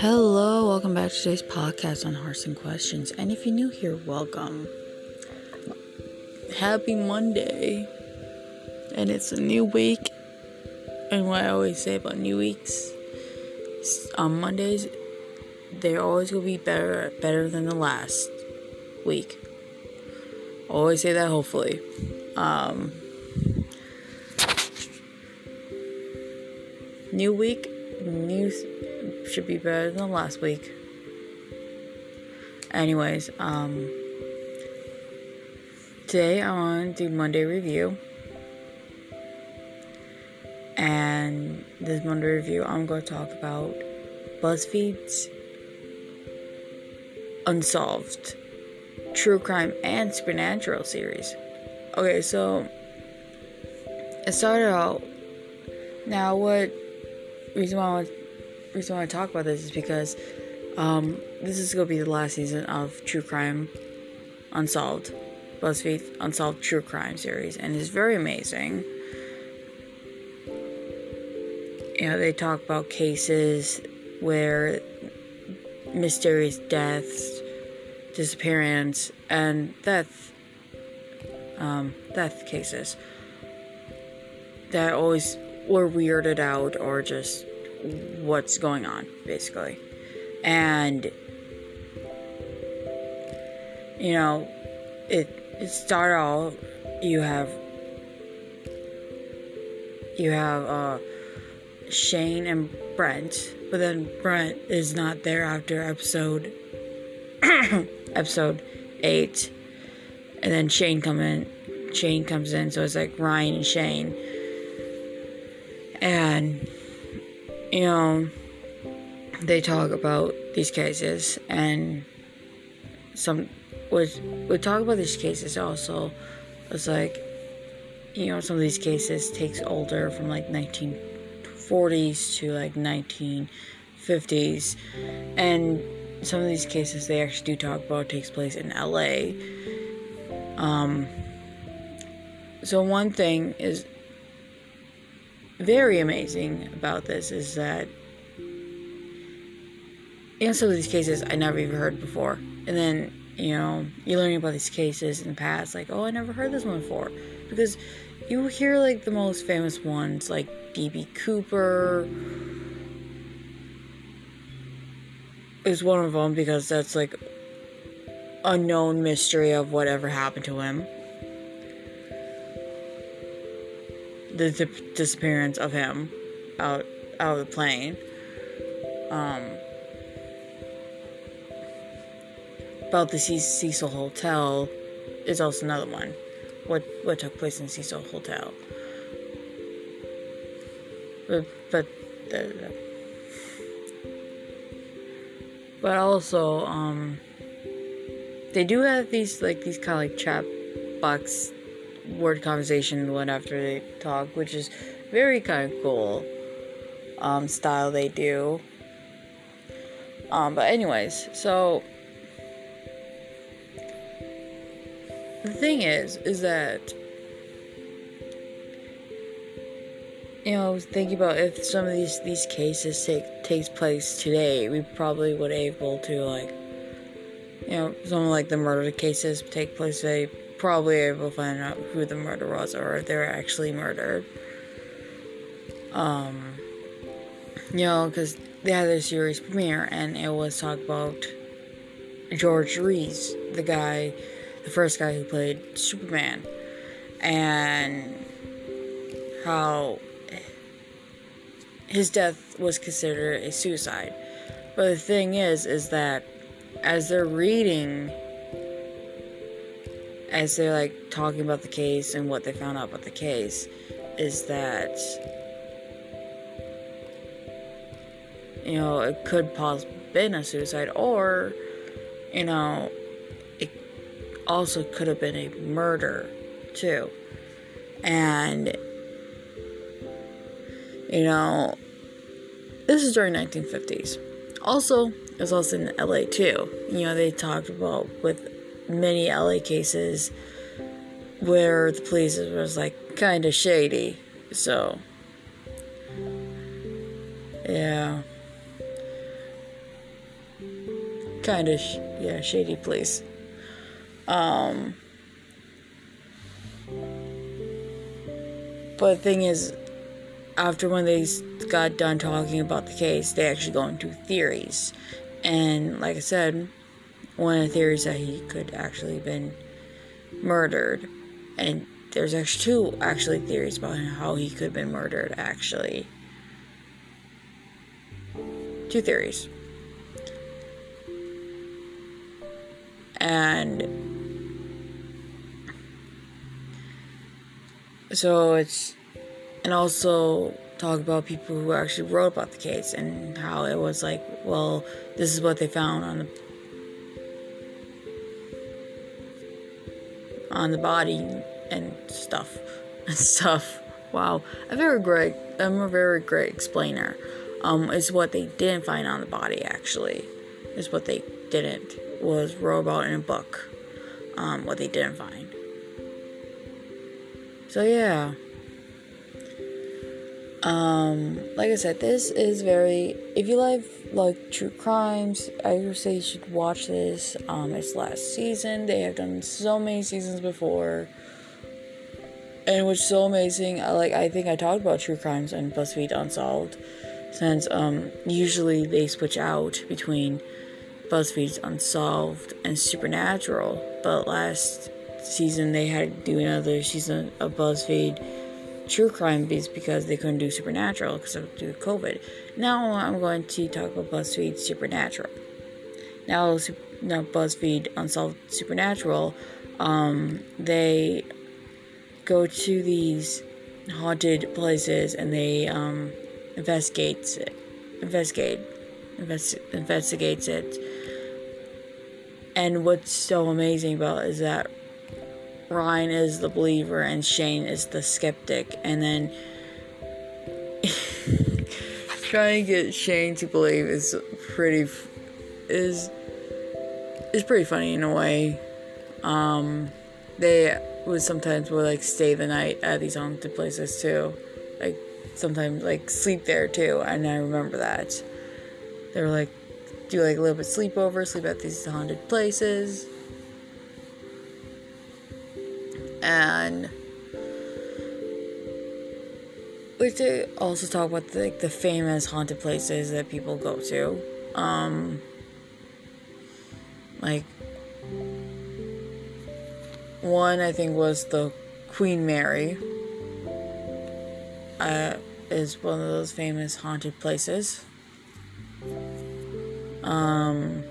Hello, welcome back to today's podcast on Hearts and Questions. And if you're new here, welcome. Happy Monday. And it's a new week. And what I always say about new weeks on Mondays, they're always gonna be better better than the last week. Always say that hopefully. Um, new week, new should be better than last week. Anyways, um, today I want to do Monday review, and this Monday review, I'm going to talk about BuzzFeed's Unsolved True Crime and Supernatural series. Okay, so it started out. Now, what reason why I want reason why I talk about this is because um, this is going to be the last season of True Crime Unsolved, BuzzFeed Unsolved True Crime series, and it's very amazing. You know, they talk about cases where mysterious deaths, disappearance, and death, um, death cases that always were weirded out or just what's going on, basically. And, you know, it, it started off, you have, you have, uh, Shane and Brent, but then Brent is not there after episode, episode 8, and then Shane come in, Shane comes in, so it's like Ryan and Shane, and you know, they talk about these cases and some would would talk about these cases also. It's like you know some of these cases takes older from like 1940s to like 1950s, and some of these cases they actually do talk about takes place in LA. Um. So one thing is very amazing about this is that in some of these cases I never even heard before. And then, you know, you learn about these cases in the past, like, oh, I never heard this one before. Because you hear, like, the most famous ones, like D.B. Cooper is one of them because that's, like, a known mystery of whatever happened to him. The di- disappearance of him out out of the plane. Um, about the Cecil Hotel is also another one. What what took place in Cecil Hotel? But but uh, but also um they do have these like these kind of like chat box word conversation one after they talk, which is very kind of cool um, style they do. Um, but anyways, so the thing is, is that you know, thinking about if some of these these cases take takes place today, we probably would able to like, you know, some like the murder cases take place today probably able to find out who the murderer was or if they were actually murdered. Um, you know, because they had their series premiere and it was talk about George Reeves, the guy, the first guy who played Superman, and how his death was considered a suicide. But the thing is, is that as they're reading as they're like talking about the case and what they found out about the case is that you know it could possibly been a suicide or you know it also could have been a murder too. And you know this is during 1950s also it was also in la too. You know they talked about with many LA cases where the police was like kind of shady. So, yeah. kind of sh- yeah shady place. Um, but the thing is, after when they got done talking about the case, they actually go into theories, and like I said, one of the theories that he could actually have been murdered, and there's actually two actually theories about how he could have been murdered actually. Two theories. And so it's and also talk about people who actually wrote about the case and how it was like well this is what they found on the on the body and stuff and stuff. Wow, a very great. I'm a very great explainer. Um, is what they didn't find on the body actually. Is what they didn't was wrote about in a book. Um, what they didn't find. So yeah. Um, like I said, this is very. If you like like true crimes, I would say you should watch this. Um, it's last season. They have done so many seasons before and it was so amazing. I like I think I talked about true crimes and BuzzFeed Unsolved, since um usually they switch out between BuzzFeed's Unsolved and Supernatural, but last season they had to do another season of BuzzFeed True Crime beats because they couldn't do Supernatural because of due COVID. Now I'm going to talk about BuzzFeed Supernatural. Now, now BuzzFeed Unsolved Supernatural, um, they go to these haunted places and they um, investigates it, investigate invest, investigates it. And what's so amazing about it is that Ryan is the believer and Shane is the skeptic, and then trying to get Shane to believe is pretty is is pretty funny in a way. Um, they would sometimes would like stay the night at these haunted places too. Like sometimes like sleep there too, and I remember that. They were like do like a little bit sleepover, sleep at these haunted places. And we to also talk about the, like the famous haunted places that people go to. Um like one, I think, was the Queen Mary. Uh, is one of those famous haunted places. Um,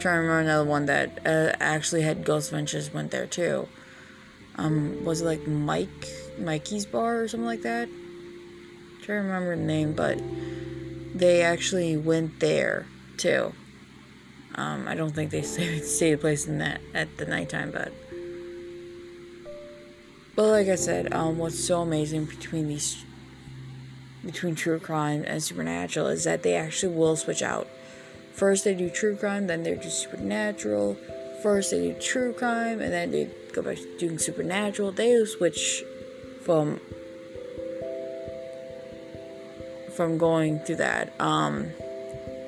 trying to remember another one that uh, actually had Ghost Adventures went there too. Um, was it like Mike Mikey's Bar or something like that? I'm trying to remember the name, but they actually went there too. Um, I don't think they stayed, stay a place in that at the nighttime, but but like I said, um, what's so amazing between these between true crime and supernatural is that they actually will switch out. First they do true crime, then they do supernatural. First they do true crime, and then they go back to doing supernatural. They switch from from going through that. Um,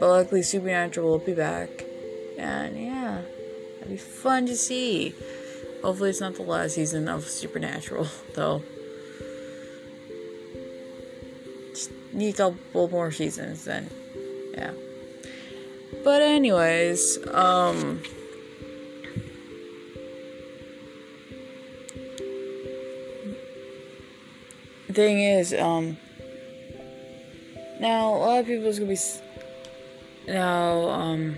but luckily, supernatural will be back and yeah, that'd be fun to see. Hopefully, it's not the last season of Supernatural, though. Just need a couple more seasons, then, yeah. But anyways, um. Thing is, um. Now a lot of people's gonna be. Now, um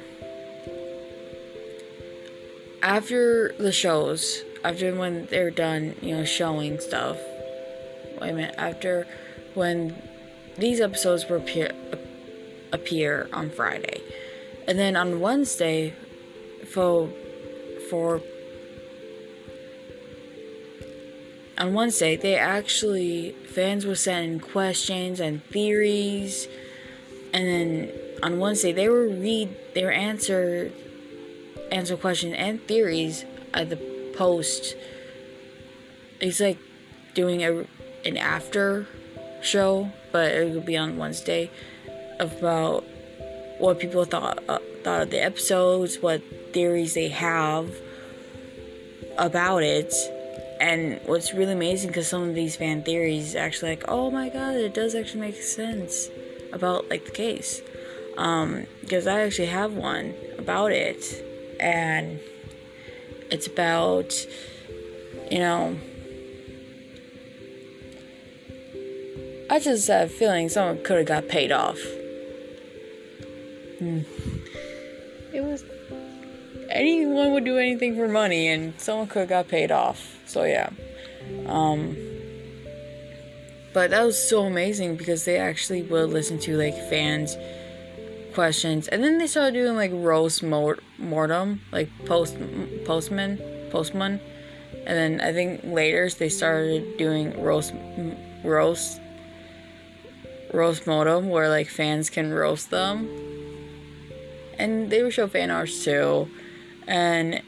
after the shows, after when they're done, you know, showing stuff. Wait a minute. After when these episodes will appear, appear on Friday, and then on Wednesday, for for on Wednesday, they actually fans were sending questions and theories, and then on Wednesday they were read their answer answer questions and theories at the post. It's like doing a an after show, but it will be on Wednesday. about what people thought uh, thought of the episodes, what theories they have about it. And what's really amazing because some of these fan theories actually like, oh my god, it does actually make sense about like the case. Um, because I actually have one about it, and it's about you know. I just have a feeling someone could have got paid off. It was anyone would do anything for money, and someone could have got paid off. So yeah, um, but that was so amazing because they actually would listen to like fans' questions, and then they started doing like roast mortem, like post postman postman, and then I think later they started doing roast roast roast mortem where like fans can roast them and they would show fan arts too. And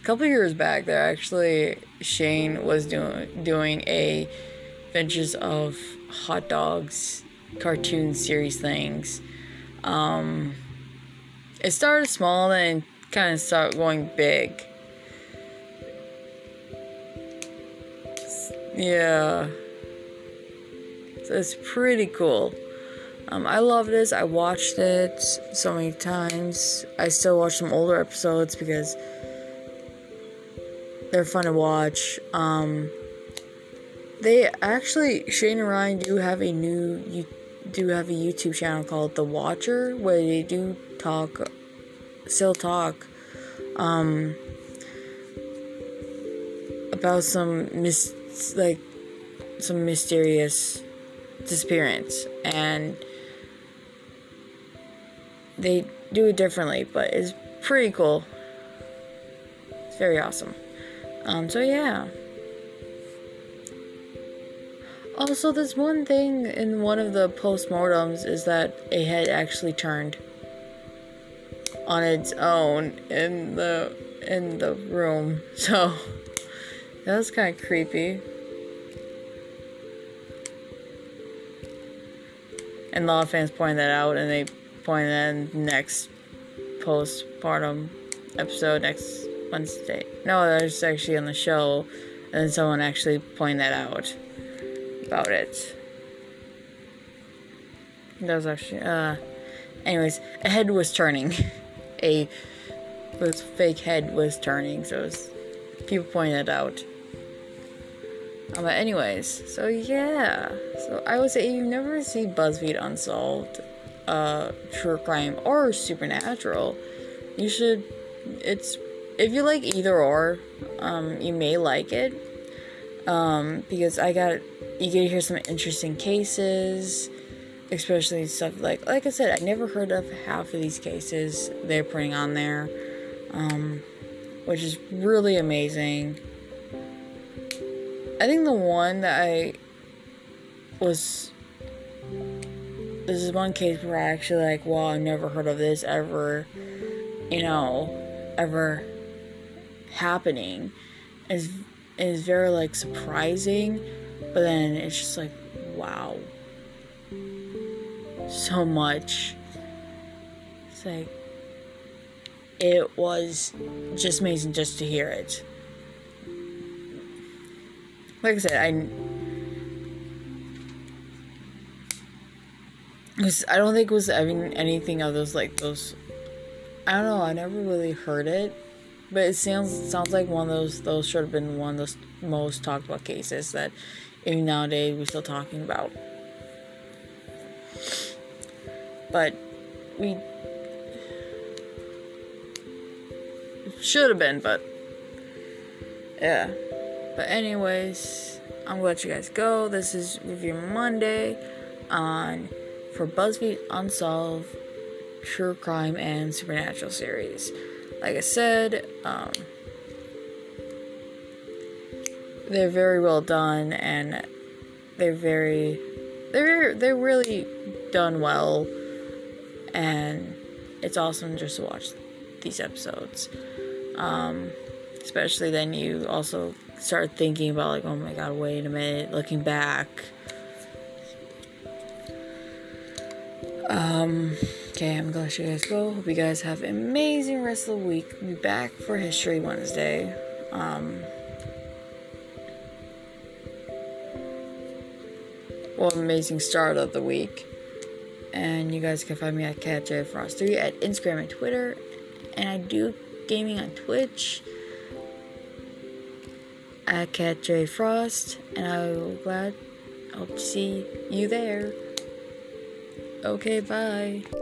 a couple years back there actually shane was doing doing a adventures of hot dogs cartoon series things. Um it started small and kind of started going big. Yeah. So it's pretty cool um, I love this. I watched it so many times. I still watch some older episodes because they're fun to watch. Um, they actually Shane and Ryan do have a new you do have a YouTube channel called The Watcher where they do talk, still talk, um, about some mis like some mysterious disappearance and they do it differently, but it's pretty cool. It's very awesome. Um, so yeah. Also, there's one thing in one of the postmortems is that a head actually turned on its own in the in the room. So that was kind of creepy. And a lot of fans pointed that out, and they point in next postpartum episode next Wednesday. No, there's actually on the show, and then someone actually pointed that out about it. That was actually, uh, anyways, a head was turning. a this fake head was turning, so was, people pointed it out. Um, but anyways, so yeah, so I would say you've never see BuzzFeed Unsolved uh, true crime or supernatural, you should. It's if you like either or, um, you may like it. Um, because I got you get to hear some interesting cases, especially stuff like like I said, I never heard of half of these cases they're putting on there, um, which is really amazing. I think the one that I was this is one case where I actually like, well, I've never heard of this ever, you know, ever happening. Is is very like surprising, but then it's just like, wow, so much. It's like it was just amazing just to hear it. Like I said, I Cause I don't think it was having anything of those like those. I don't know. I never really heard it, but it sounds sounds like one of those. Those should have been one of those most talked about cases that even nowadays we're still talking about. But we should have been, but yeah. But anyways, I'm gonna let you guys go. This is Review Monday on for BuzzFeed Unsolved True Crime and Supernatural series. Like I said, um, they're very well done and they're very they're they're really done well and it's awesome just to watch these episodes. Um, especially then you also start thinking about like oh my god wait a minute looking back Um, okay, I'm glad you guys go. Hope you guys have an amazing rest of the week. Be back for History Wednesday. Um, well, amazing start of the week. And you guys can find me at CatJFrost3 at Instagram and Twitter. And I do gaming on Twitch at CatJFrost. And I will glad hope to see you there. Okay, bye.